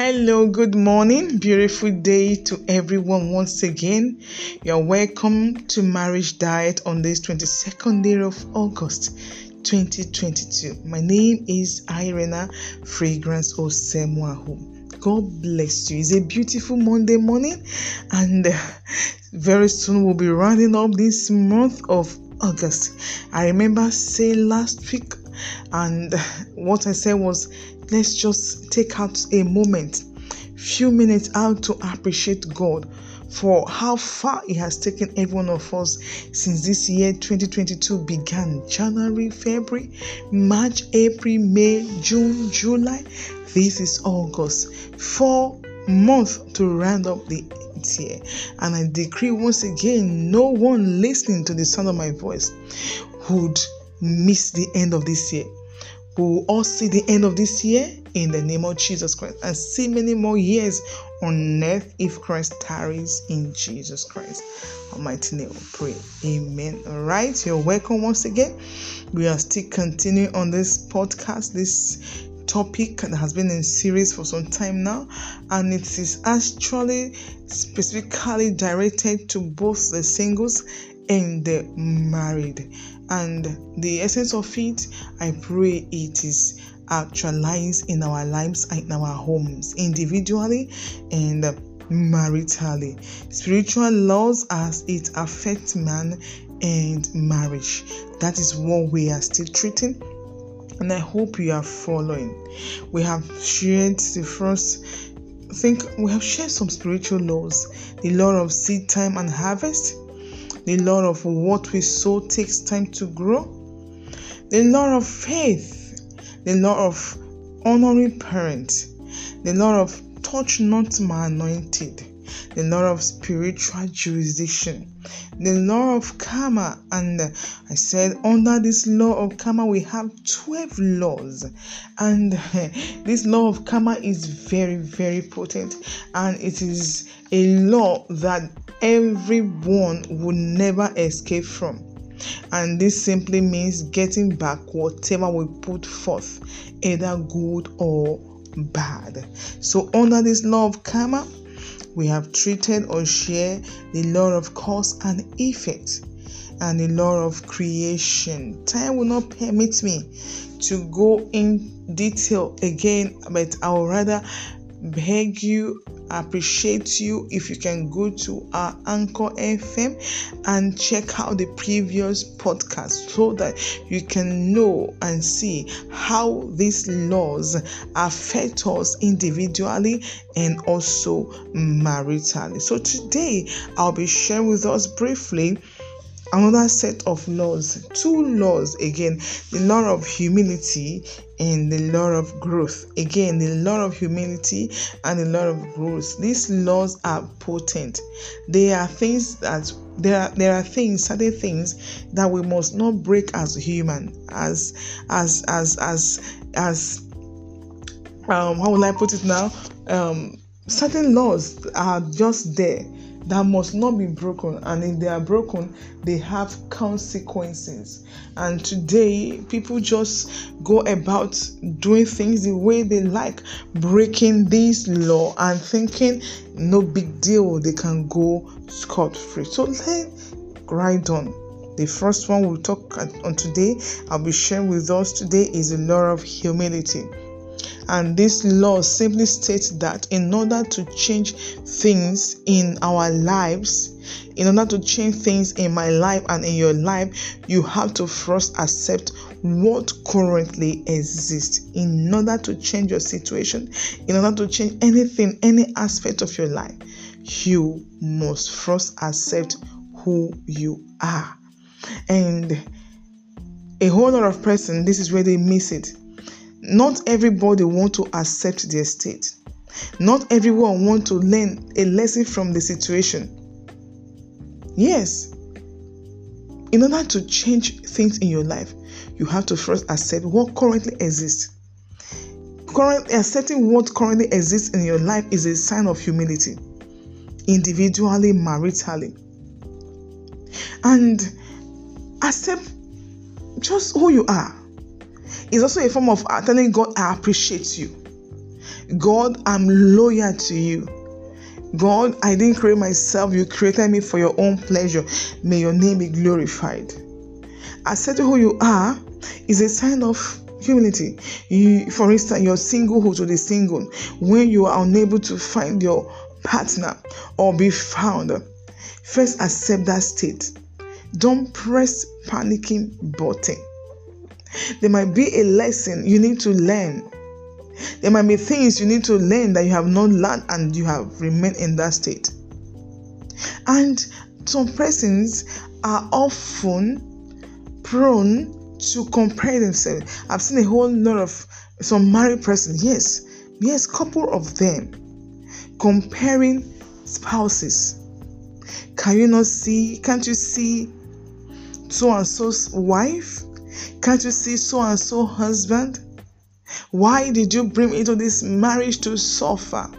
Hello, good morning, beautiful day to everyone once again. You're welcome to Marriage Diet on this 22nd day of August 2022. My name is Irena Fragrance Osemwahu. God bless you. It's a beautiful Monday morning, and very soon we'll be rounding up this month of August. I remember saying last week, and what I said was let's just take out a moment, few minutes out to appreciate God for how far He has taken every one of us since this year 2022 began. January, February, March, April, May, June, July. This is August. Four months to round up the year. And I decree once again no one listening to the sound of my voice would miss the end of this year. We will all see the end of this year in the name of Jesus Christ and see many more years on earth if Christ tarries in Jesus Christ. Almighty name, we pray. Amen. All right, you're welcome once again. We are still continuing on this podcast, this topic that has been in series for some time now, and it is actually specifically directed to both the singles and the married. And the essence of it, I pray it is actualized in our lives and in our homes, individually and maritally. Spiritual laws as it affects man and marriage. That is what we are still treating and I hope you are following. We have shared the first I think we have shared some spiritual laws, the law of seed time and harvest, the law of what we sow takes time to grow, the law of faith, the law of honoring parents, the law of touch not my anointed, the law of spiritual jurisdiction, the law of karma. And I said, under this law of karma, we have 12 laws. And this law of karma is very, very potent. And it is a law that everyone will never escape from. And this simply means getting back whatever we put forth, either good or bad. So, under this law of karma, we have treated or shared the law of cause and effect and the law of creation. Time will not permit me to go in detail again, but I would rather beg you appreciate you if you can go to our Anchor FM and check out the previous podcast so that you can know and see how these laws affect us individually and also maritally. So today I'll be sharing with us briefly another set of laws two laws again the law of humility and the law of growth. Again the law of humility and the law of growth. These laws are potent. They are things that there are there are things certain things that we must not break as human as as as as as um how will i put it now? Um certain laws are just there that must not be broken. And if they are broken they have consequences. And today people just go about doing things the way they like breaking this law and thinking no big deal they can go scot free so let's ride on. The first one we'll talk on today i'll be sharing with us today is the law of humility and this law simply states that in order to change things in our lives, in order to change things in my life and in your life, you have to first accept what currently exists. In order to change your situation, in order to change anything, any aspect of your life, you must first accept who you are. And a whole lot of person, this is where they miss it not everybody want to accept their state. Not everyone want to learn a lesson from the situation. Yes. In order to change things in your life, you have to first accept what currently exists. Currently, accepting what currently exists in your life is a sign of humility, individually, maritally. And accept just who you are is also a form of telling God, I appreciate you. God, I'm loyal to you. God, I didn't create myself. You created me for your own pleasure. May your name be glorified. Accepting who you are is a sign of humility. You, for instance, your singlehood to the single, when you are unable to find your partner or be found, first accept that state. Don't press panicking button. There might be a lesson you need to learn. There might be things you need to learn that you have not learned and you have remained in that state. And some persons are often prone to compare themselves. I've seen a whole lot of some married persons, yes, yes, couple of them comparing spouses. Can you not see? Can't you see so and so's wife? Can't you see so and so husband? Why did you bring me into this marriage to suffer?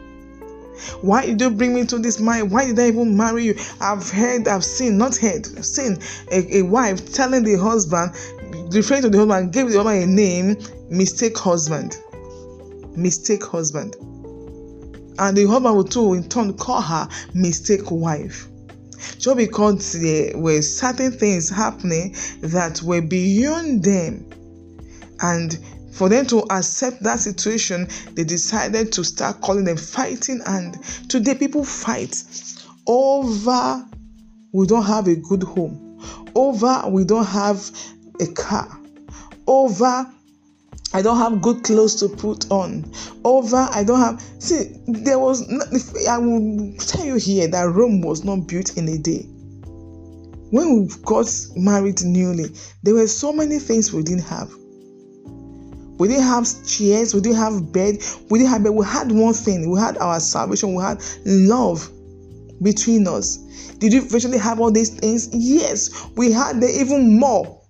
Why did you bring me to this marriage? Why did I even marry you? I've heard, I've seen, not heard, seen a, a wife telling the husband, referring to the husband, gave the husband a name, mistake husband. Mistake husband. And the husband would too in turn call her mistake wife. Just because there were certain things happening that were beyond them. And for them to accept that situation, they decided to start calling them fighting. And today, people fight over we don't have a good home, over we don't have a car, over I don't have good clothes to put on. Over, I don't have. See, there was. I will tell you here that Rome was not built in a day. When we got married newly, there were so many things we didn't have. We didn't have chairs, we didn't have bed, we didn't have bed. We had one thing: we had our salvation, we had love between us. Did you eventually have all these things? Yes, we had them even more.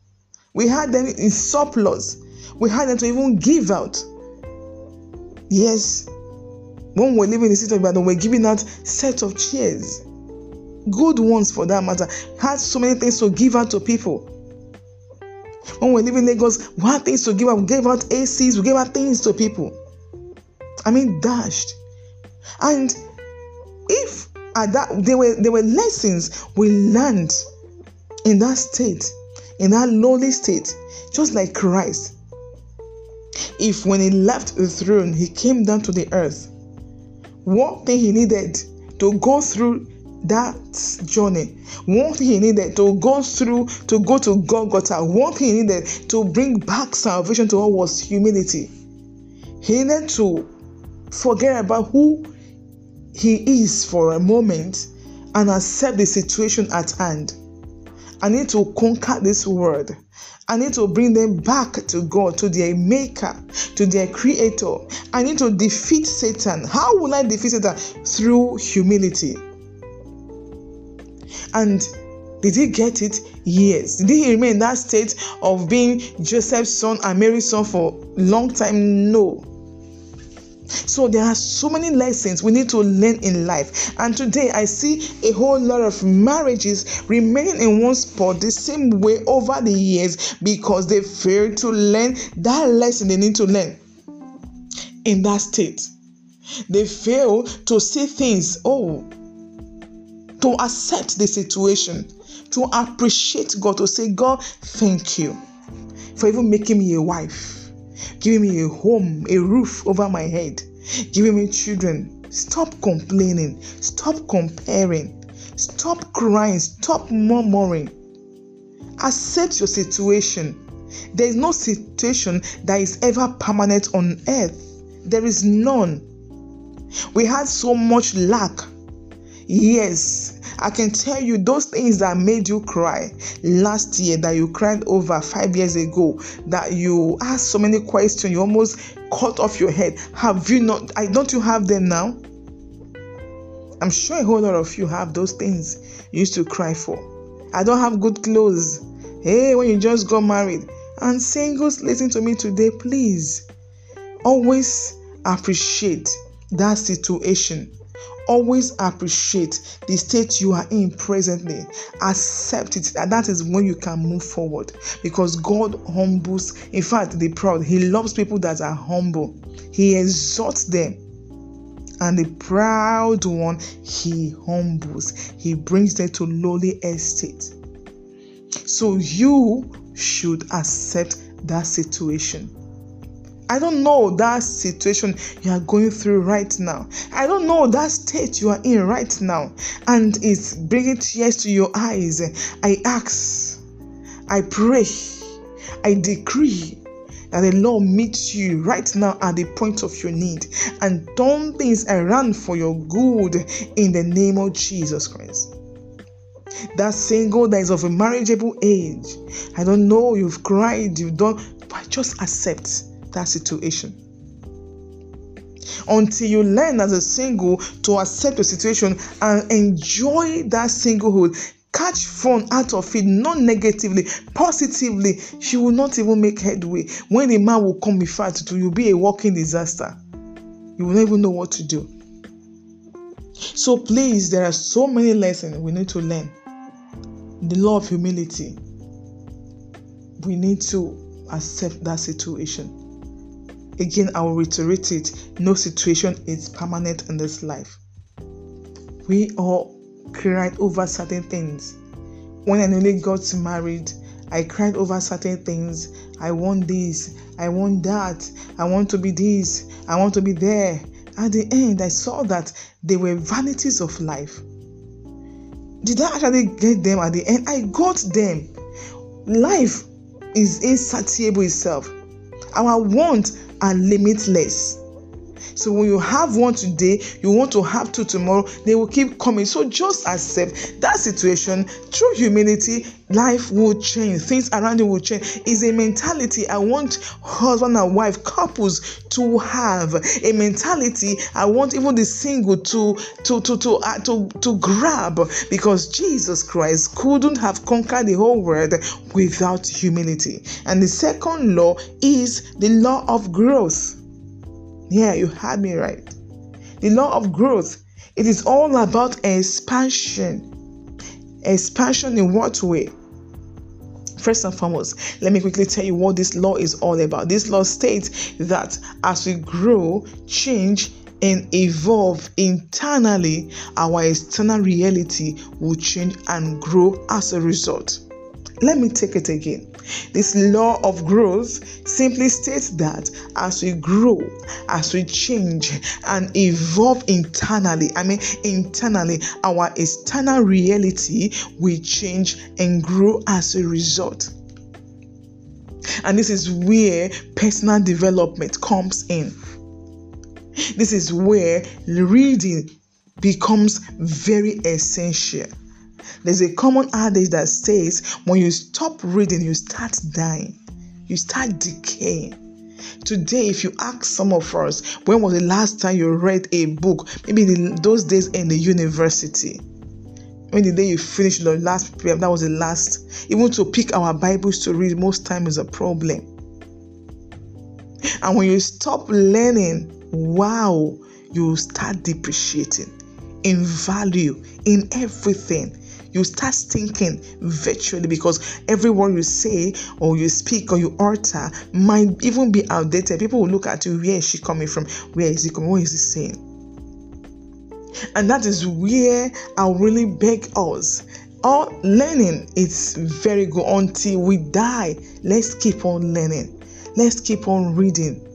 We had them in surplus we had to even give out. Yes, when we're living in the city of Ibadan, we're giving out sets of chairs, good ones for that matter. Had so many things to give out to people. When we're living in Lagos, we had things to give out. We gave out ACs, we gave out things to people. I mean, dashed. And if at that there were there were lessons we learned in that state, in that lowly state, just like Christ if when he left the throne, he came down to the earth, one thing he needed to go through that journey, one thing he needed to go through to go to Golgotha, one thing he needed to bring back salvation to all was humility. He needed to forget about who he is for a moment and accept the situation at hand. I need to conquer this world. I need to bring them back to God, to their maker, to their creator. I need to defeat Satan. How will I defeat Satan? Through humility. And did he get it? Yes. Did he remain in that state of being Joseph's son and Mary's son for a long time? No. So there are so many lessons we need to learn in life. And today I see a whole lot of marriages remaining in one spot the same way over the years because they failed to learn that lesson they need to learn in that state. They fail to see things, oh, to accept the situation, to appreciate God, to say, God, thank you for even making me a wife giving me a home, a roof over my head, giving me children. Stop complaining, stop comparing, stop crying, stop murmuring. Accept your situation. There is no situation that is ever permanent on earth. There is none. We had so much lack. Yes, I can tell you those things that made you cry last year, that you cried over five years ago, that you asked so many questions, you almost cut off your head. Have you not? I don't you have them now? I'm sure a whole lot of you have those things you used to cry for. I don't have good clothes. Hey, when you just got married. And singles, listen to me today, please. Always appreciate that situation always appreciate the state you are in presently accept it and that is when you can move forward because god humbles in fact the proud he loves people that are humble he exalts them and the proud one he humbles. He brings them to lowly estate. So you should accept that situation. I don't know that situation you are going through right now. I don't know that state you are in right now, and it's bringing tears to your eyes. I ask, I pray, I decree that the Lord meets you right now at the point of your need and turn things around for your good in the name of Jesus Christ. That single that is of a marriageable age, I don't know, you've cried, you've done, but just accept that situation. Until you learn as a single to accept the situation and enjoy that singlehood, catch fun out of it, not negatively, positively, she will not even make headway. When the man will come in fat to you'll be a walking disaster. You will not even know what to do. So please, there are so many lessons we need to learn. The law of humility. We need to accept that situation. Again, I will reiterate it no situation is permanent in this life. We all cried over certain things. When I nearly got married, I cried over certain things. I want this, I want that, I want to be this, I want to be there. At the end, I saw that they were vanities of life. Did I actually get them at the end? I got them. Life is insatiable itself. Our wants are limitless. So when you have one today, you want to have two tomorrow, they will keep coming. So just accept that situation. Through humility, life will change. Things around you will change. Is a mentality I want husband and wife couples to have. A mentality I want even the single to to to to uh, to, to grab because Jesus Christ couldn't have conquered the whole world without humility. And the second law is the law of growth. Yeah, you had me right. The law of growth, it is all about expansion. Expansion in what way? First and foremost, let me quickly tell you what this law is all about. This law states that as we grow, change, and evolve internally, our external reality will change and grow as a result. Let me take it again. This law of growth simply states that as we grow, as we change and evolve internally, I mean, internally, our external reality will change and grow as a result. And this is where personal development comes in. This is where reading becomes very essential. There's a common adage that says when you stop reading, you start dying, you start decaying. Today, if you ask some of us, when was the last time you read a book? Maybe those days in the university. When the day you finished the last prayer, that was the last. Even to pick our Bibles to read, most time is a problem. And when you stop learning, wow, you start depreciating in value, in everything you start thinking virtually because every word you say or you speak or you utter might even be outdated. People will look at you, where is she coming from? Where is he coming? What is he saying? And that is where I really beg us. All learning is very good until we die. Let's keep on learning. Let's keep on reading.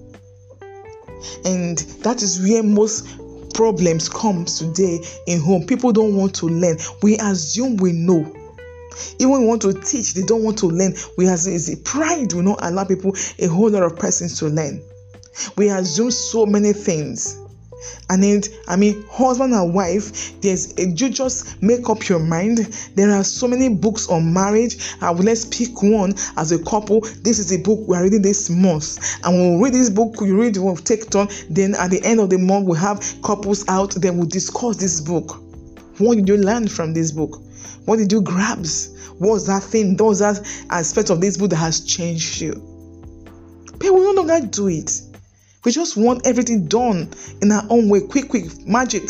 And that is where most problems comes today in home. People don't want to learn. We assume we know. Even we want to teach they don't want to learn. We as a pride will not allow people a whole lot of persons to learn. We assume so many things and then i mean husband and wife there's you just make up your mind. There are so many books on marriage. Uh, let's pick one as a couple. This is a book we're reading this month. And when we read this book you read we'll take turn. Then at the end of the month we have couples out. Then we'll discuss this book. What did you learn from this book? What did you grasp? What's that thing? Those that aspect of this book that has changed you? We no longer do it we just want everything done in our own way, quick, quick, magic.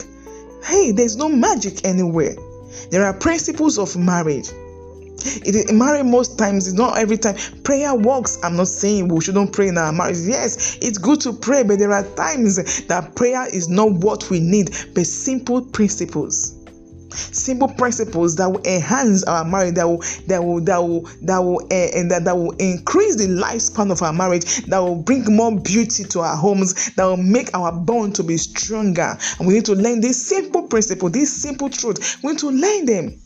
Hey, there's no magic anywhere. There are principles of marriage. It is marriage most times, it's not every time. Prayer works. I'm not saying we shouldn't pray in our marriage. Yes, it's good to pray, but there are times that prayer is not what we need, but simple principles simple principles that will enhance our marriage that will that will that will that will uh, and that, that will increase the lifespan of our marriage that will bring more beauty to our homes that will make our bond to be stronger. And we need to learn this simple principle this simple truth we need to learn them.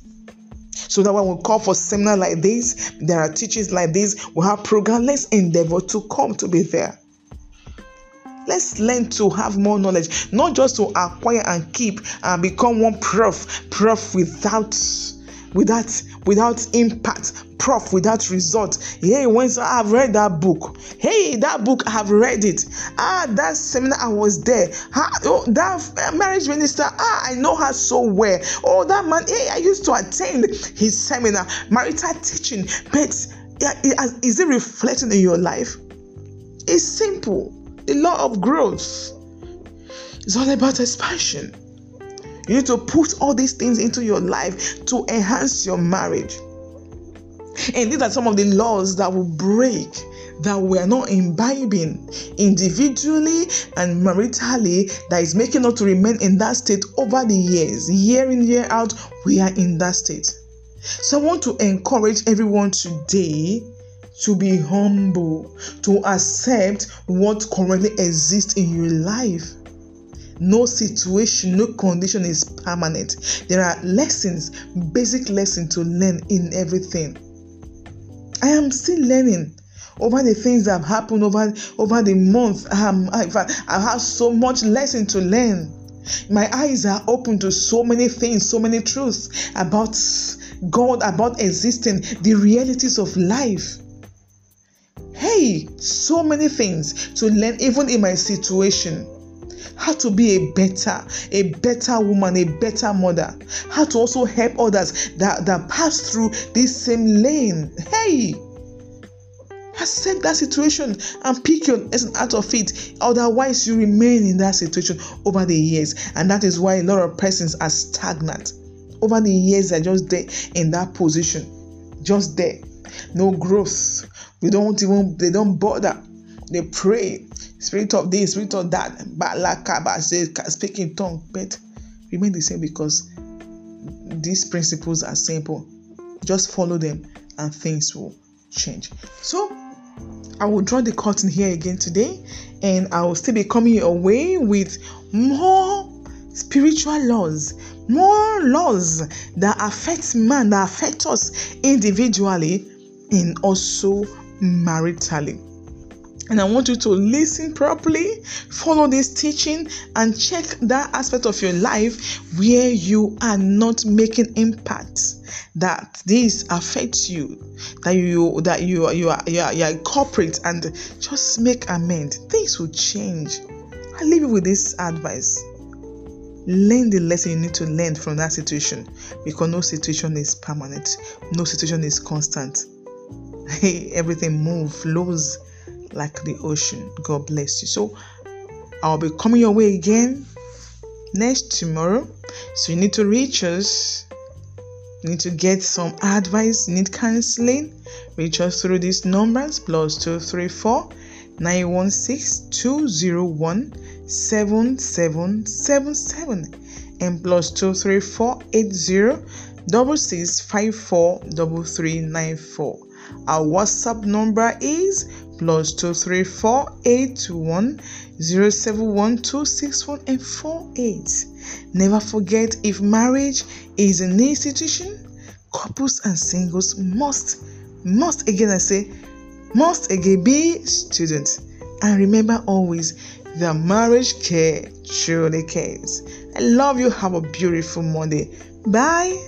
So that when we call for seminar like this there are teachers like this we have program. Let's endeavor to come to be there Let's learn to have more knowledge, not just to acquire and keep and become one prof, prof without without without impact prof without result. Hey when i've read that book hey that book i've read it. Ah that seminar i was there. Ah, oh, that marriage minister ah i know her so well. Oh that man hey i used to attend his seminar marital teaching. But yeah, is it reflecting in your life? It's simple the law of growth. It's all about expansion. You need to put all these things into your life to enhance your marriage. And these are some of the laws that will break that we are not imbibing individually and maritally that is making us to remain in that state over the years. Year in, year out, we are in that state. So I want to encourage everyone today to be humble, to accept what currently exists in your life. No situation, no condition is permanent. There are lessons, basic lessons to learn in everything. I am still learning over the things that have happened over over the month. Um, I've, I've had so much lesson to learn. My eyes are open to so many things, so many truths about God, about existing, the realities of life. Hey, so many things to learn, even in my situation. How to be a better, a better woman, a better mother. How to also help others that, that pass through this same lane. Hey, accept that situation and pick your lesson out of it. Otherwise, you remain in that situation over the years, and that is why a lot of persons are stagnant. Over the years, they're just there in that position, just there, no growth, they don't even they don't bother. They pray. Spirit of this, spirit of that. Balakaba says speaking tongue, but remain the same because these principles are simple. Just follow them and things will change. So I will draw the curtain here again today, and I will still be coming away with more spiritual laws, more laws that affect man, that affect us individually, and also maritally. And I want you to listen properly, follow this teaching, and check that aspect of your life where you are not making impact. That this affects you, that you that you you are you are, you are corporate, and just make amend. Things will change. I leave you with this advice. Learn the lesson you need to learn from that situation because no situation is permanent, no situation is constant everything move, flows like the ocean. God bless you. So I'll be coming your way again next tomorrow. So you need to reach us. You need to get some advice, need counseling. Reach us through these numbers plus 234 916 201 7777 and plus 234 80 6654 3394. Our WhatsApp number is plus two three four eight one zero seven one two six one and four eight. Never forget if marriage is an institution, couples and singles must must again I say must again be students. And remember always the marriage care truly cares. I love you. Have a beautiful Monday. Bye.